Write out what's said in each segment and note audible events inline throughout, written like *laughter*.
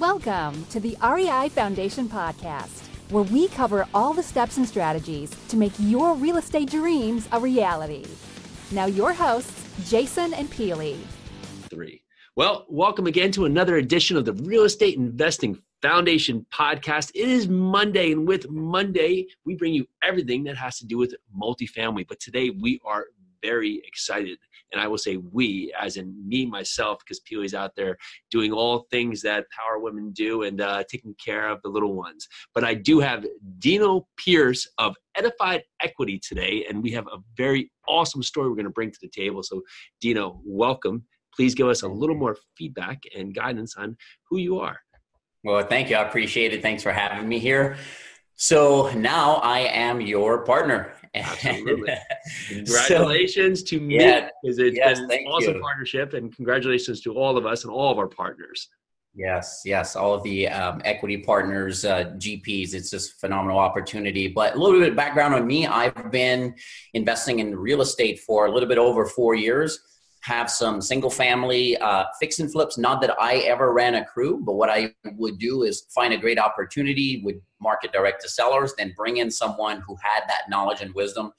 Welcome to the REI Foundation Podcast, where we cover all the steps and strategies to make your real estate dreams a reality. Now, your hosts, Jason and Pili. Three. Well, welcome again to another edition of the Real Estate Investing Foundation podcast. It is Monday, and with Monday, we bring you everything that has to do with multifamily. But today, we are very excited. And I will say we, as in me, myself, because Pili's out there doing all things that power women do and uh, taking care of the little ones. But I do have Dino Pierce of Edified Equity today, and we have a very awesome story we're going to bring to the table. So, Dino, welcome. Please give us a little more feedback and guidance on who you are. Well, thank you. I appreciate it. Thanks for having me here. So now I am your partner Absolutely. *laughs* congratulations so, to me because it's yes, been an awesome you. partnership, and congratulations to all of us and all of our partners. Yes, yes, all of the um, equity partners, uh, GPs. It's just phenomenal opportunity. But a little bit of background on me: I've been investing in real estate for a little bit over four years have some single family uh, fix and flips. Not that I ever ran a crew, but what I would do is find a great opportunity, would market direct to sellers, then bring in someone who had that knowledge and wisdom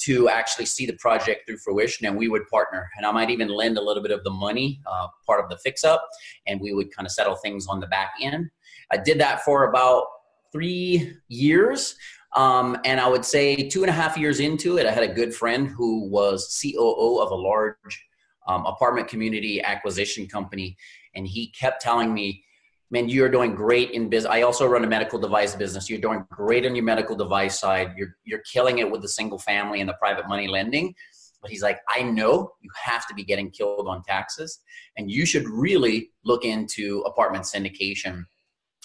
to actually see the project through fruition and we would partner and i might even lend a little bit of the money uh, part of the fix up and we would kind of settle things on the back end i did that for about three years um, and i would say two and a half years into it i had a good friend who was coo of a large um, apartment community acquisition company, and he kept telling me, "Man, you're doing great in business. I also run a medical device business. You're doing great on your medical device side. You're you're killing it with the single family and the private money lending." But he's like, I know you have to be getting killed on taxes, and you should really look into apartment syndication.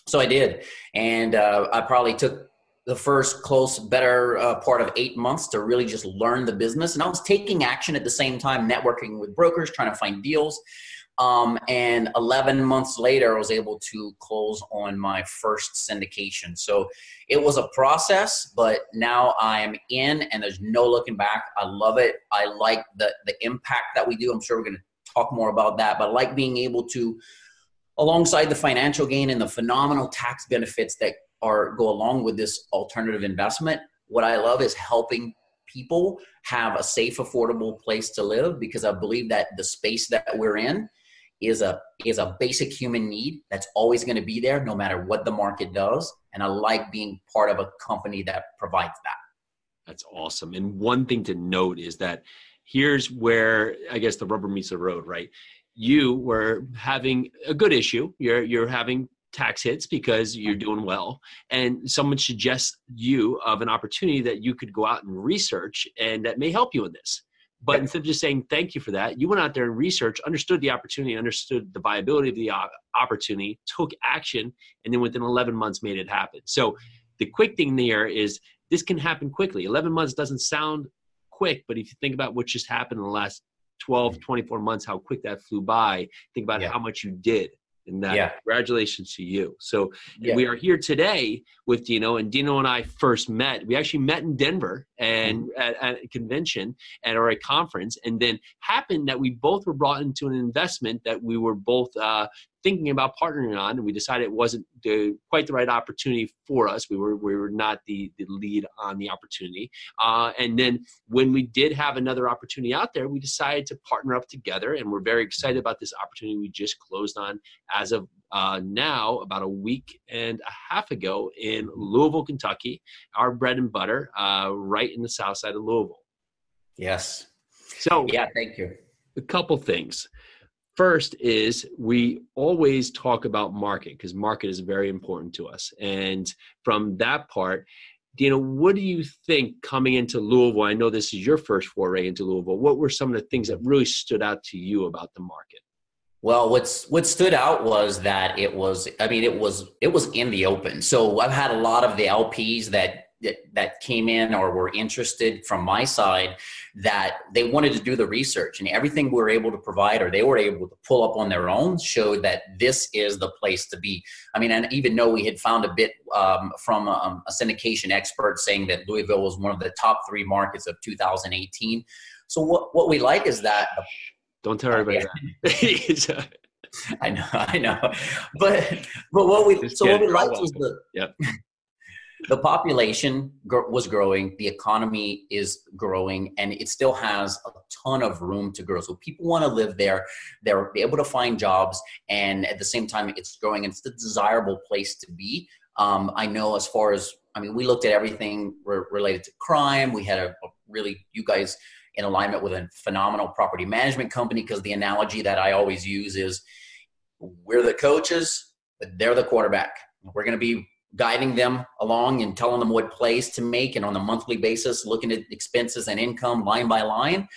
So I did, and uh, I probably took the first close, better uh, part of eight months to really just learn the business. And I was taking action at the same time, networking with brokers, trying to find deals. Um, and 11 months later, I was able to close on my first syndication. So it was a process, but now I'm in and there's no looking back. I love it. I like the, the impact that we do. I'm sure we're going to talk more about that, but I like being able to, alongside the financial gain and the phenomenal tax benefits that are go along with this alternative investment what i love is helping people have a safe affordable place to live because i believe that the space that we're in is a is a basic human need that's always going to be there no matter what the market does. And i like being part of a company that provides that. That's awesome. And one thing to note is that here's where i guess the rubber meets the road right? You were having a good issue. You're you're having tax hits because you're doing well. And someone suggests you of an opportunity that you could go out and research and that may help you in this. But instead of just saying thank you for that you went out there and researched understood the opportunity understood the viability of the opportunity took action and then within 11 months made it happen. So the quick thing there is this can happen quickly. 11 months doesn't sound quick but if you think about what just happened in the last 12 mm. 24 months how quick that flew by think about yeah. how much you did and that yeah. congratulations to you so yeah. we are here today with dino and dino and i first met we actually met in denver and mm-hmm. at, at, a convention at or a conference and then happened that we both were brought into an investment that we were both uh, thinking about partnering on, and we decided it wasn't the, quite the right opportunity for us. We were we were not the the lead on the opportunity. Uh, and then when we did have another opportunity out there, we decided to partner up together, and we're very excited about this opportunity we just closed on as of uh, now about a week and a half ago in Louisville, Kentucky, our bread and butter, uh, right in the south side of Louisville. Yes. So yeah, thank you. A couple things. First is we always talk about market because market is very important to us. And from that part, you know, what do you think coming into Louisville? I know this is your first foray into Louisville. What were some of the things that really stood out to you about the market? Well, what's what stood out was that it was. I mean, it was it was in the open. So I've had a lot of the LPs that that, that came in or were interested from my side that they wanted to do the research and everything we were able to provide or they were able to pull up on their own showed that this is the place to be. I mean and even though we had found a bit um, from um, a syndication expert saying that louisville was one of the top three markets of 2018 so what, what we like is that don't tell everybody yeah. *laughs* I know, I know, but but what we so what we liked was the yep. The population gr- was growing, the economy is growing, and it still has a ton of room to grow. So people want to live there; they're able to find jobs, and at the same time, it's growing. It's the desirable place to be. Um, I know as far as I mean, we looked at everything re- related to crime. We had a, a really you guys in alignment with a phenomenal property management company because the analogy that I always use is we're the coaches, but they're the quarterback. We're going to be guiding them along and telling them what plays to make and on a monthly basis looking at expenses and income line by line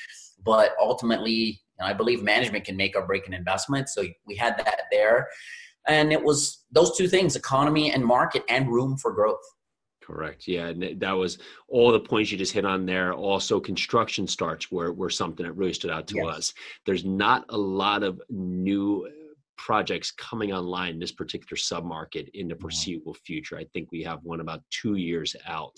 but ultimately i believe management can make or break an investment so we had that there and it was those two things economy and market and room for growth Correct. Yeah, and that was all the points you just hit on there. Also, construction starts were were something that really stood out to yes. us. There's not a lot of new projects coming online in this particular submarket in the foreseeable future. I think we have one about two years out.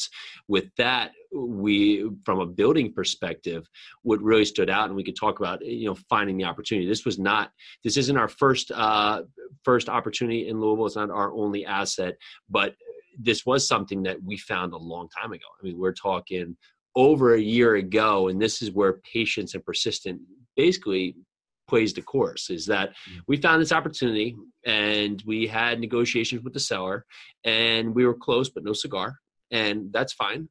With that, we, from a building perspective, what really stood out, and we could talk about, you know, finding the opportunity. This was not, this isn't our first uh, first opportunity in Louisville. It's not our only asset, but this was something that we found a long time ago. I mean, we're talking over a year ago, and this is where patience and persistent basically plays the course is that mm. we found this opportunity and we had negotiations with the seller and we were close but no cigar and that's fine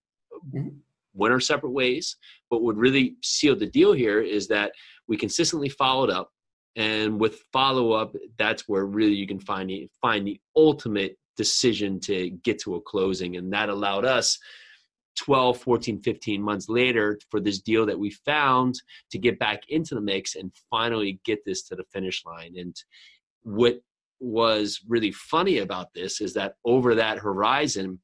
mm-hmm. went our separate ways but what really sealed the deal here is that we consistently followed up and with follow up that's where really you can find the, find the ultimate decision to get to a closing. And that allowed us 12, 14, 15 months later for this deal that we found to get back into the mix and finally get this to the finish line. And what was really funny about this is that over that horizon,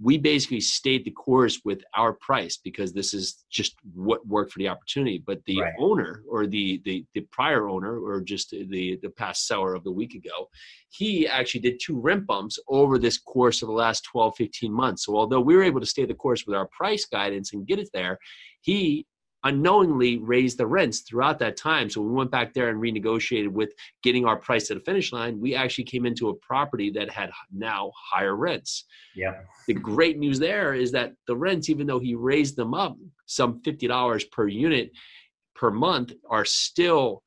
we basically stayed the course with our price because this is just what worked for the opportunity but the right. owner or the, the the prior owner or just the the past seller of the week ago he actually did two rent bumps over this course of the last 12 15 months so although we were able to stay the course with our price guidance and get it there he unknowingly raised the rents throughout that time. So we went back there and renegotiated with getting our price to the finish line. We actually came into a property that had now higher rents. Yeah. The great news there is that the rents, even though he raised them up some $50 per unit per month, are still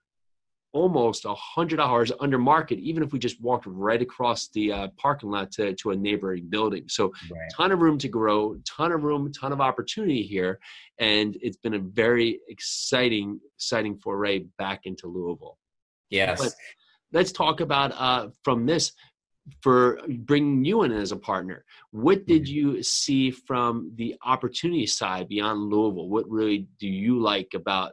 almost a hundred dollars under market, even if we just walked right across the uh, parking lot to, to a neighboring building. So, right. ton of room to grow, ton of room, ton of opportunity here, and it's been a very exciting, exciting foray back into Louisville. Yes. But let's talk about uh, from this for bringing you in as a partner. What did mm-hmm. you see from the opportunity side beyond Louisville? What really do you like about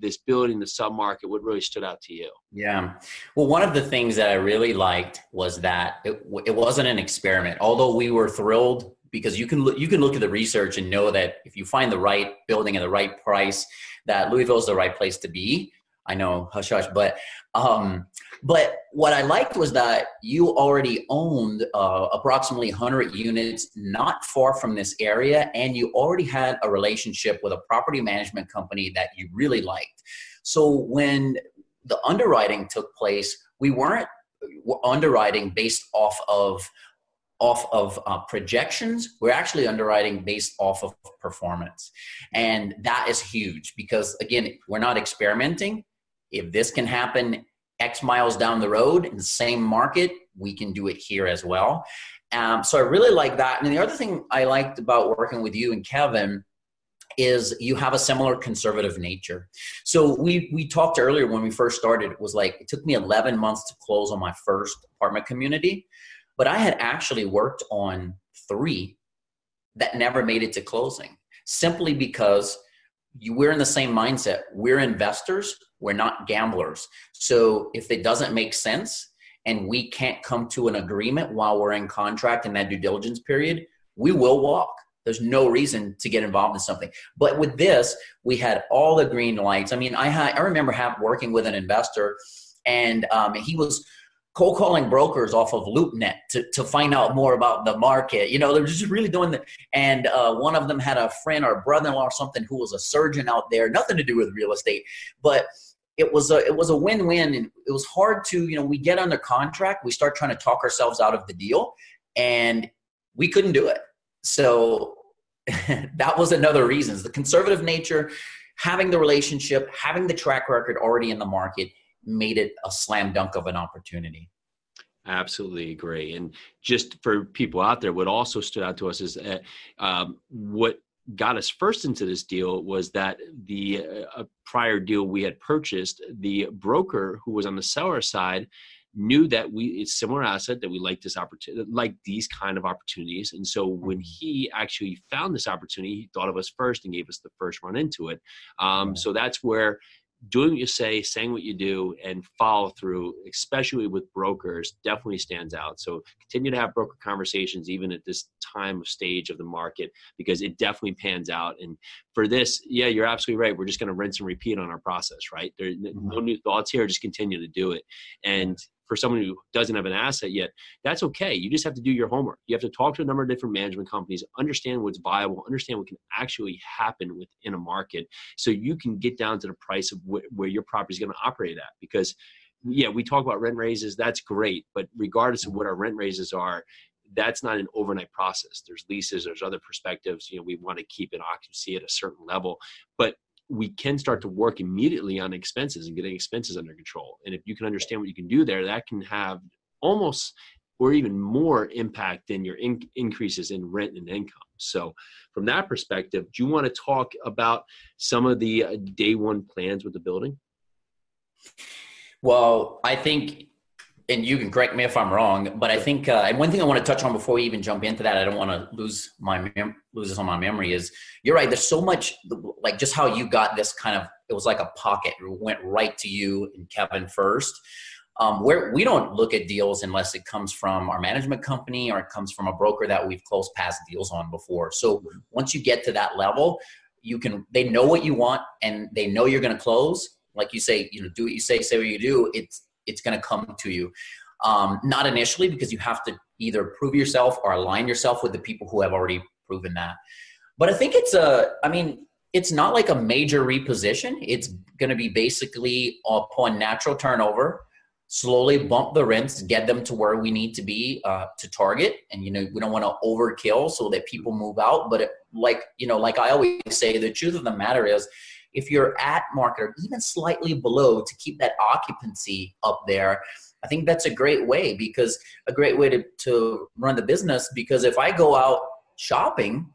this building, the submarket, what really stood out to you? Yeah. Well, one of the things that I really liked was that it, it wasn't an experiment. Although we were thrilled because you can look, you can look at the research and know that if you find the right building at the right price, that Louisville is the right place to be. I know, hush hush, but um, but what I liked was that you already owned uh, approximately 100 units not far from this area, and you already had a relationship with a property management company that you really liked. So when the underwriting took place, we weren't underwriting based off of off of uh, projections. We're actually underwriting based off of performance. And that is huge because again we're not experimenting. If this can happen X miles down the road in the same market, we can do it here as well. Um, so I really like that. And the other thing I liked about working with you and Kevin is you have a similar conservative nature. So we we talked earlier when we first started. It was like it took me 11 months to close on my first apartment community, but I had actually worked on three that never made it to closing simply because you, we're in the same mindset. We're investors, we're not gamblers. So if it doesn't make sense and we can't come to an agreement while we're in contract in that due diligence period, we will walk. There's no reason to get involved in something. But with this, we had all the green lights. I mean, I had I remember have, working with an investor, and um, he was cold calling brokers off of LoopNet to, to find out more about the market. You know, they're just really doing the, and uh, one of them had a friend or brother-in-law or something who was a surgeon out there, nothing to do with real estate, but it was a it was a win-win and it was hard to you know we get under contract we start trying to talk ourselves out of the deal and we couldn't do it so *laughs* that was another reason the conservative nature having the relationship having the track record already in the market made it a slam dunk of an opportunity Absolutely agree. And just for people out there, what also stood out to us is uh, um, what got us first into this deal was that the uh, prior deal we had purchased, the broker who was on the seller side knew that we it's similar asset that we like this opportunity like these kind of opportunities. And so when mm-hmm. he actually found this opportunity he thought of us first and gave us the first run into it. Um, so that's where doing what you say, saying what you do, and follow through, especially with brokers, definitely stands out. So continue to have broker conversations even at this time of stage of the market because it definitely pans out. And for this, yeah, you're absolutely right. We're just going to rinse and repeat on our process, right? There's mm-hmm. no new thoughts here. Just continue to do it. And for someone who doesn't have an asset yet, that's okay. You just have to do your homework. You have to talk to a number of different management companies, understand what's viable, understand what can actually happen within a market, so you can get down to the price of wh- where your property is going to operate at. Because, yeah, we talk about rent raises, that's great, but regardless of what our rent raises are, that's not an overnight process. There's leases, there's other perspectives. You know, we want to keep an occupancy at a certain level, but we can start to work immediately on expenses and getting expenses under control. And if you can understand what you can do there, that can have almost or even more impact than your in- increases in rent and income. So, from that perspective, do you want to talk about some of the uh, day one plans with the building? Well, I think and you can correct me if I'm wrong, but I think uh, and one thing I want to touch on before we even jump into that, I don't want to lose my mem- lose this on my memory. Is you're right. There's so much like just how you got this kind of it was like a pocket. It went right to you and Kevin first. Um, where we don't look at deals unless it comes from our management company or it comes from a broker that we've closed past deals on before. So once you get to that level, you can they know what you want and they know you're going to close. Like you say, you know, do what you say, say what you do. It's it's going to come to you. Um, not initially because you have to either prove yourself or align yourself with the people who have already proven that. But I think it's a, I mean, it's not like a major reposition. It's going to be basically upon natural turnover, slowly bump the rents, get them to where we need to be uh, to target. And, you know, we don't want to overkill so that people move out. But it, like, you know, like I always say, the truth of the matter is if you're at market or even slightly below to keep that occupancy up there, I think that's a great way because a great way to, to run the business. Because if I go out shopping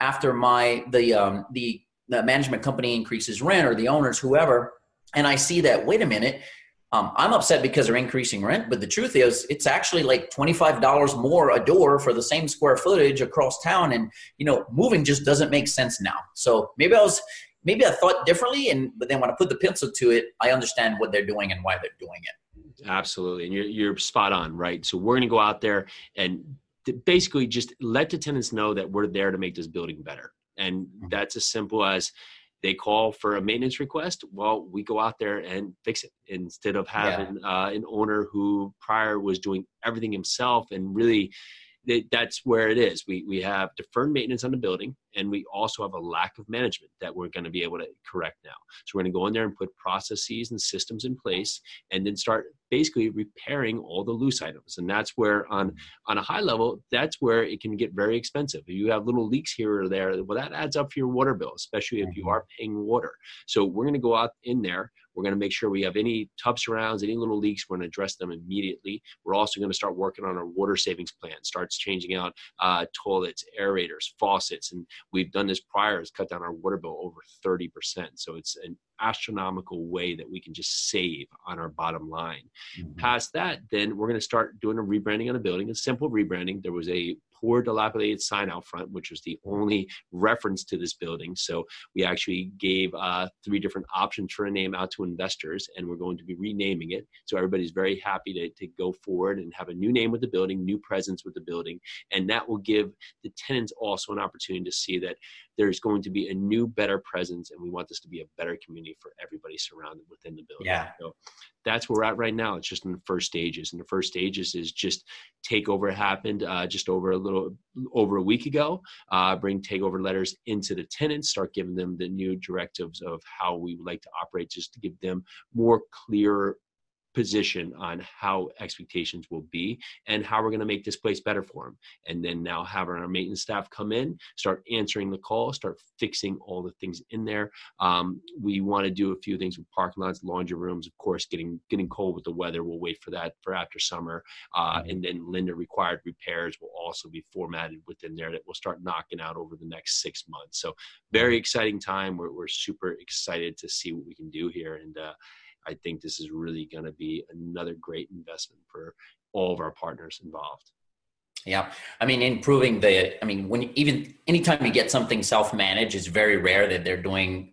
after my the um, the the management company increases rent or the owners whoever, and I see that wait a minute, um, I'm upset because they're increasing rent, but the truth is, it's actually like $25 more a door for the same square footage across town. And, you know, moving just doesn't make sense now. So maybe I was maybe I thought differently, and but then when I put the pencil to it, I understand what they're doing and why they're doing it. Absolutely, and you're you're spot on, right? So we're going to go out there and basically just let the tenants know that we're there to make this building better, and mm-hmm. that's as simple as they call for a maintenance request well we go out there and fix it instead of having yeah. uh, an owner who prior was doing everything himself and really that's where it is. We we have deferred maintenance on the building, and we also have a lack of management that we're going to be able to correct now. So we're going to go in there and put processes and systems in place, and then start basically repairing all the loose items. And that's where on on a high level, that's where it can get very expensive. If you have little leaks here or there, well, that adds up for your water bill, especially if you mm-hmm. are paying water. So we're going to go out in there we're going to make sure we have any tub surrounds, any little leaks, we're going to address them immediately. We're also going to start working on our water savings plan, starts changing out uh, toilets, aerators, faucets. And we've done this prior, has cut down our water bill over 30%. So it's an astronomical way that we can just save on our bottom line. Mm-hmm. Past that, then we're going to start doing a rebranding on the building, a simple rebranding. There was a poor dilapidated sign out front, which was the only reference to this building. So we actually gave uh, three different options for a name out to investors, and we're going to be renaming it. So everybody's very happy to, to go forward and have a new name with the building, new presence with the building, and that will give the tenants also an opportunity to see that there's going to be a new, better presence, and we want this to be a better community for everybody surrounded within the building. Yeah. So that's where we're at right now. It's just in the first stages, and the first stages is just takeover happened uh, just over a little over a week ago. Uh, bring takeover letters into the tenants, start giving them the new directives of how we would like to operate, just to give them more clear position on how expectations will be and how we're going to make this place better for them. And then now having our maintenance staff come in, start answering the call, start fixing all the things in there. Um, we want to do a few things with parking lots, laundry rooms, of course, getting getting cold with the weather. We'll wait for that for after summer. Uh, mm-hmm. and then Linda required repairs will also be formatted within there that we'll start knocking out over the next six months. So very mm-hmm. exciting time. We're, we're super excited to see what we can do here. And uh, I think this is really going to be another great investment for all of our partners involved. Yeah, I mean, improving the. I mean, when even anytime you get something self-managed, it's very rare that they're doing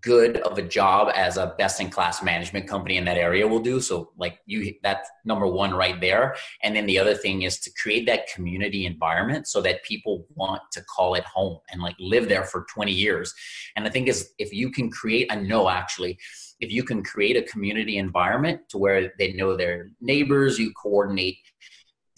good of a job as a best in class management company in that area will do. So like you, that's number one right there. And then the other thing is to create that community environment so that people want to call it home and like live there for 20 years. And I think is if you can create, I know actually, if you can create a community environment to where they know their neighbors, you coordinate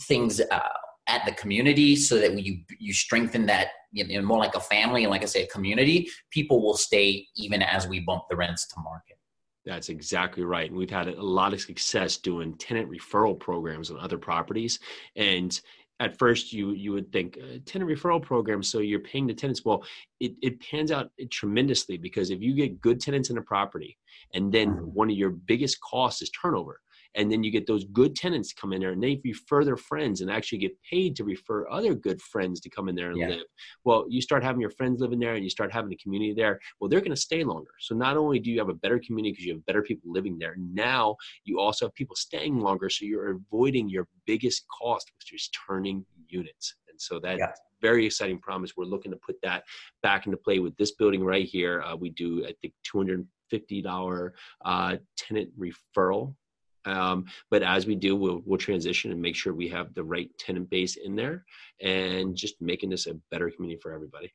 things uh, at the community so that you you strengthen that you know, more like a family and like I say a community, people will stay even as we bump the rents to market. That's exactly right. And we've had a lot of success doing tenant referral programs on other properties. And at first you you would think uh, tenant referral program so you're paying the tenants well it, it pans out tremendously because if you get good tenants in a property and then mm-hmm. one of your biggest costs is turnover and then you get those good tenants come in there and they refer their friends and actually get paid to refer other good friends to come in there and yeah. live. Well you start having your friends living there and you start having a community there well they're going to stay longer. So not only do you have a better community because you have better people living there now you also have people staying longer so you're avoiding your biggest cost which is turning units. And so that's yeah. very exciting promise. We're looking to put that back into play with this building right here. Uh, we do i think 250 dollar uh, tenant referral um, but as we do, we'll, we'll transition and make sure we have the right tenant base in there and just making this a better community for everybody.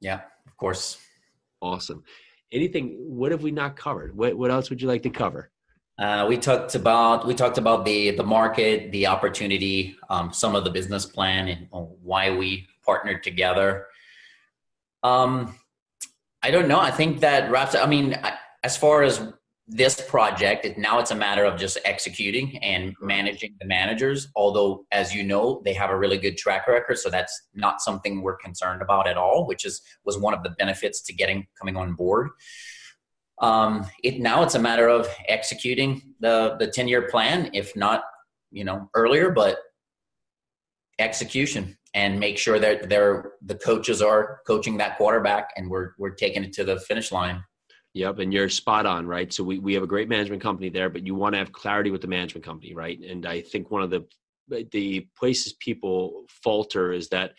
Yeah, of course. Awesome. Anything, what have we not covered? What, what else would you like to cover? Uh, we talked about we talked about the the market, the opportunity, um, some of the business plan, and why we partnered together. Um, I don't know. I think that wraps. I mean, as far as this project now it's a matter of just executing and managing the managers although as you know they have a really good track record so that's not something we're concerned about at all which is was one of the benefits to getting coming on board. Um, it now it's a matter of executing the the 10 year plan if not you know earlier but execution and make sure that they're the coaches are coaching that quarterback and we're we're taking it to the finish line Yep, and you're spot on, right? So we, we have a great management company there, but you want to have clarity with the management company, right? And I think one of the the places people falter is that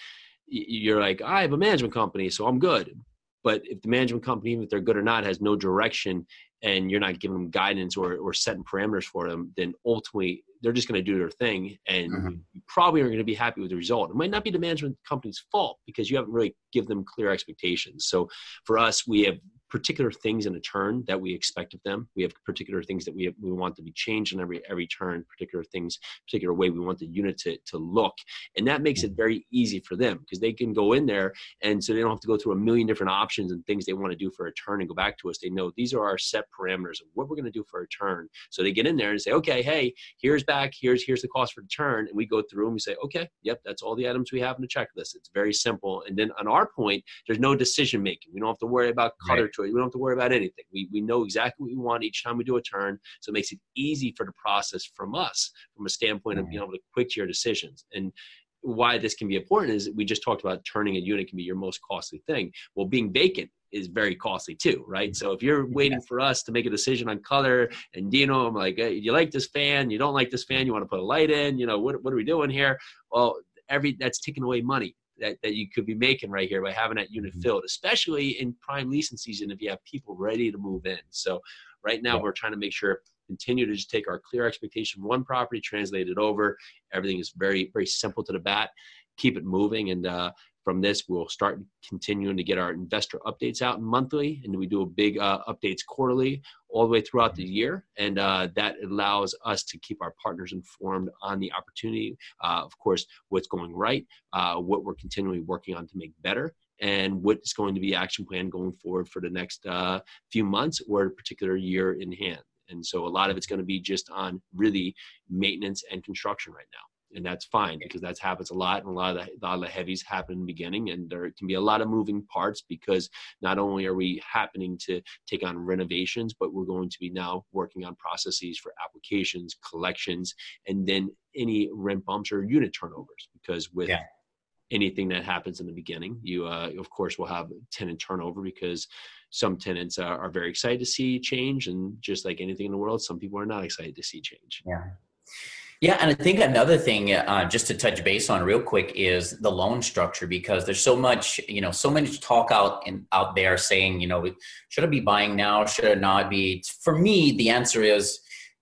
you're like, I have a management company, so I'm good. But if the management company, even if they're good or not, has no direction and you're not giving them guidance or, or setting parameters for them, then ultimately they're just going to do their thing and mm-hmm. you probably aren't going to be happy with the result. It might not be the management company's fault because you haven't really given them clear expectations. So for us, we have particular things in a turn that we expect of them. We have particular things that we have, we want to be changed in every every turn, particular things, particular way we want the unit to, to look. And that makes it very easy for them because they can go in there and so they don't have to go through a million different options and things they want to do for a turn and go back to us. They know these are our set parameters of what we're going to do for a turn. So they get in there and say, okay, hey, here's back, here's here's the cost for the turn. And we go through and we say, okay, yep, that's all the items we have in the checklist. It's very simple. And then on our point, there's no decision making. We don't have to worry about cutter right We don't have to worry about anything. We, we know exactly what we want each time we do a turn. So it makes it easy for the process from us, from a standpoint of being able to quick to your decisions. And why this can be important is we just talked about turning a unit can be your most costly thing. Well, being vacant is very costly too, right? So if you're waiting for us to make a decision on color and Dino, I'm like, hey, you like this fan? You don't like this fan? You want to put a light in? You know, what, what are we doing here? Well, every that's taking away money that, that you could be making right here by having that unit mm-hmm. filled, especially in prime leasing season if you have people ready to move in. So right now yeah. we're trying to make sure continue to just take our clear expectation from one property, translate it over. Everything is very, very simple to the bat. Keep it moving. And uh, from this, we'll start continuing to get our investor updates out monthly, and we do a big uh, updates quarterly all the way throughout the year. And uh, that allows us to keep our partners informed on the opportunity, uh, of course, what's going right, uh, what we're continually working on to make better, and what's going to be action plan going forward for the next uh, few months or a particular year in hand. And so a lot of it's going to be just on really maintenance and construction right now and that's fine because that happens a lot and a lot of the, lot of the heavies happen in the beginning and there can be a lot of moving parts because not only are we happening to take on renovations but we're going to be now working on processes for applications collections and then any rent bumps or unit turnovers because with yeah. anything that happens in the beginning you uh, of course will have tenant turnover because some tenants are, are very excited to see change and just like anything in the world some people are not excited to see change. Yeah yeah, and I think another thing, uh, just to touch base on real quick, is the loan structure because there's so much, you know, so much talk out in, out there saying, you know, should I be buying now? Should I not be? For me, the answer is,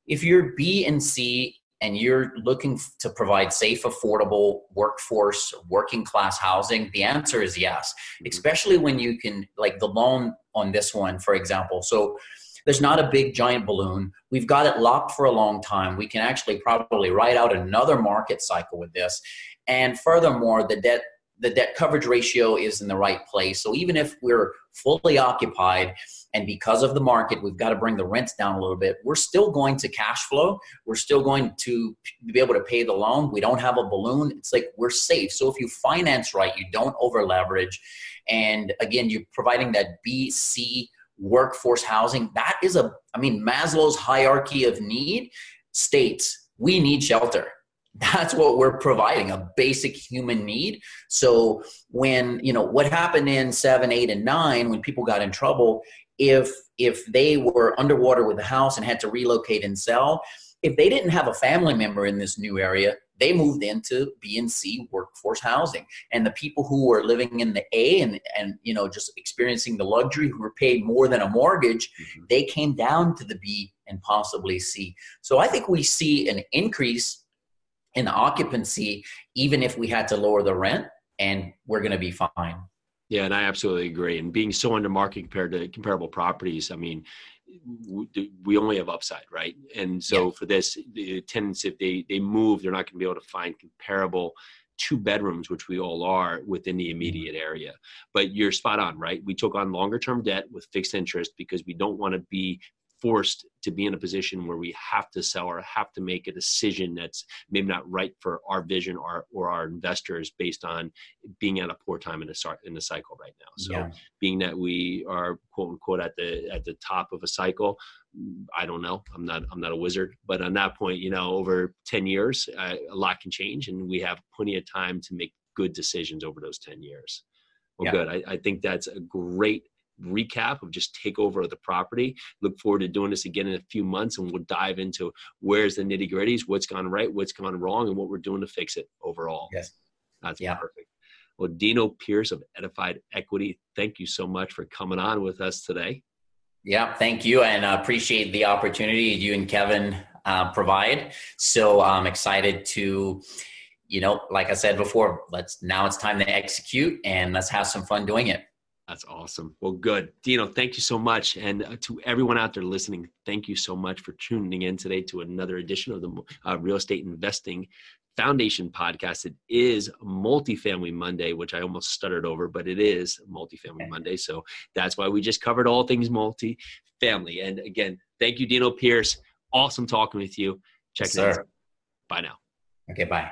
if you're B and C and you're looking to provide safe, affordable workforce, working class housing, the answer is yes. Mm-hmm. Especially when you can, like the loan on this one, for example. So there's not a big giant balloon. We've got it locked for a long time. We can actually probably write out another market cycle with this. And furthermore, the debt the debt coverage ratio is in the right place. So even if we're fully occupied and because of the market, we've got to bring the rents down a little bit, we're still going to cash flow. We're still going to be able to pay the loan. We don't have a balloon. It's like we're safe. So if you finance right, you don't over leverage. And again, you're providing that B, C workforce housing. That is a, I mean, Maslow's hierarchy of need states we need shelter. *laughs* That's what we're providing, a basic human need. So when, you know, what happened in seven, eight, and nine, when people got in trouble, if if they were underwater with the house and had to relocate and sell, if they didn't have a family member in this new area, they moved into B and C workforce housing. And the people who were living in the A and, and you know, just experiencing the luxury who were paid more than a mortgage, mm-hmm. they came down to the B and possibly C. So I think we see an increase in occupancy, even if we had to lower the rent, and we're going to be fine. Yeah, and I absolutely agree. And being so under market compared to comparable properties, I mean, we only have upside, right? And so yeah. for this, the tenants, if they they move, they're not going to be able to find comparable two bedrooms, which we all are within the mm-hmm. immediate area. But you're spot on, right? We took on longer term debt with fixed interest because we don't want to be forced to be in a position where we have to sell or have to make a decision that's maybe not right for our vision or, or our investors based on being at a poor time in the in the cycle right now. So yeah. being that we are quote unquote at the at the top of a cycle, I don't know. I'm not I'm not a wizard, but on that point, you know, over 10 years, uh, a lot can change, and we have plenty of time to make good decisions over those 10 years. Well, yeah. good. I, I think that's a great recap of just take over of the property. Look forward to doing this again in a few months and we'll dive into where's the nitty gritties, what's gone right, what's gone wrong, and what we're doing to fix it overall. Yes. That's yeah. perfect. Well, Dino Pierce of Edified Equity, thank you so much for coming on with us today. Yeah, thank you, and uh, appreciate the opportunity you and Kevin uh, provide. So I'm excited to, you know, like I said before, let's now it's time to execute and let's have some fun doing it. That's awesome. Well, good. Dino, thank you so much. And uh, to everyone out there listening, thank you so much for tuning in today to another edition of the uh, Real Estate Investing Foundation podcast. It is Multifamily Monday, which I almost stuttered over, but it is Multifamily *laughs* Monday. So that's why we just covered all things multifamily. And again, thank you, Dino Pierce. Awesome talking with you. Check yes, it out. Bye now. Okay, bye.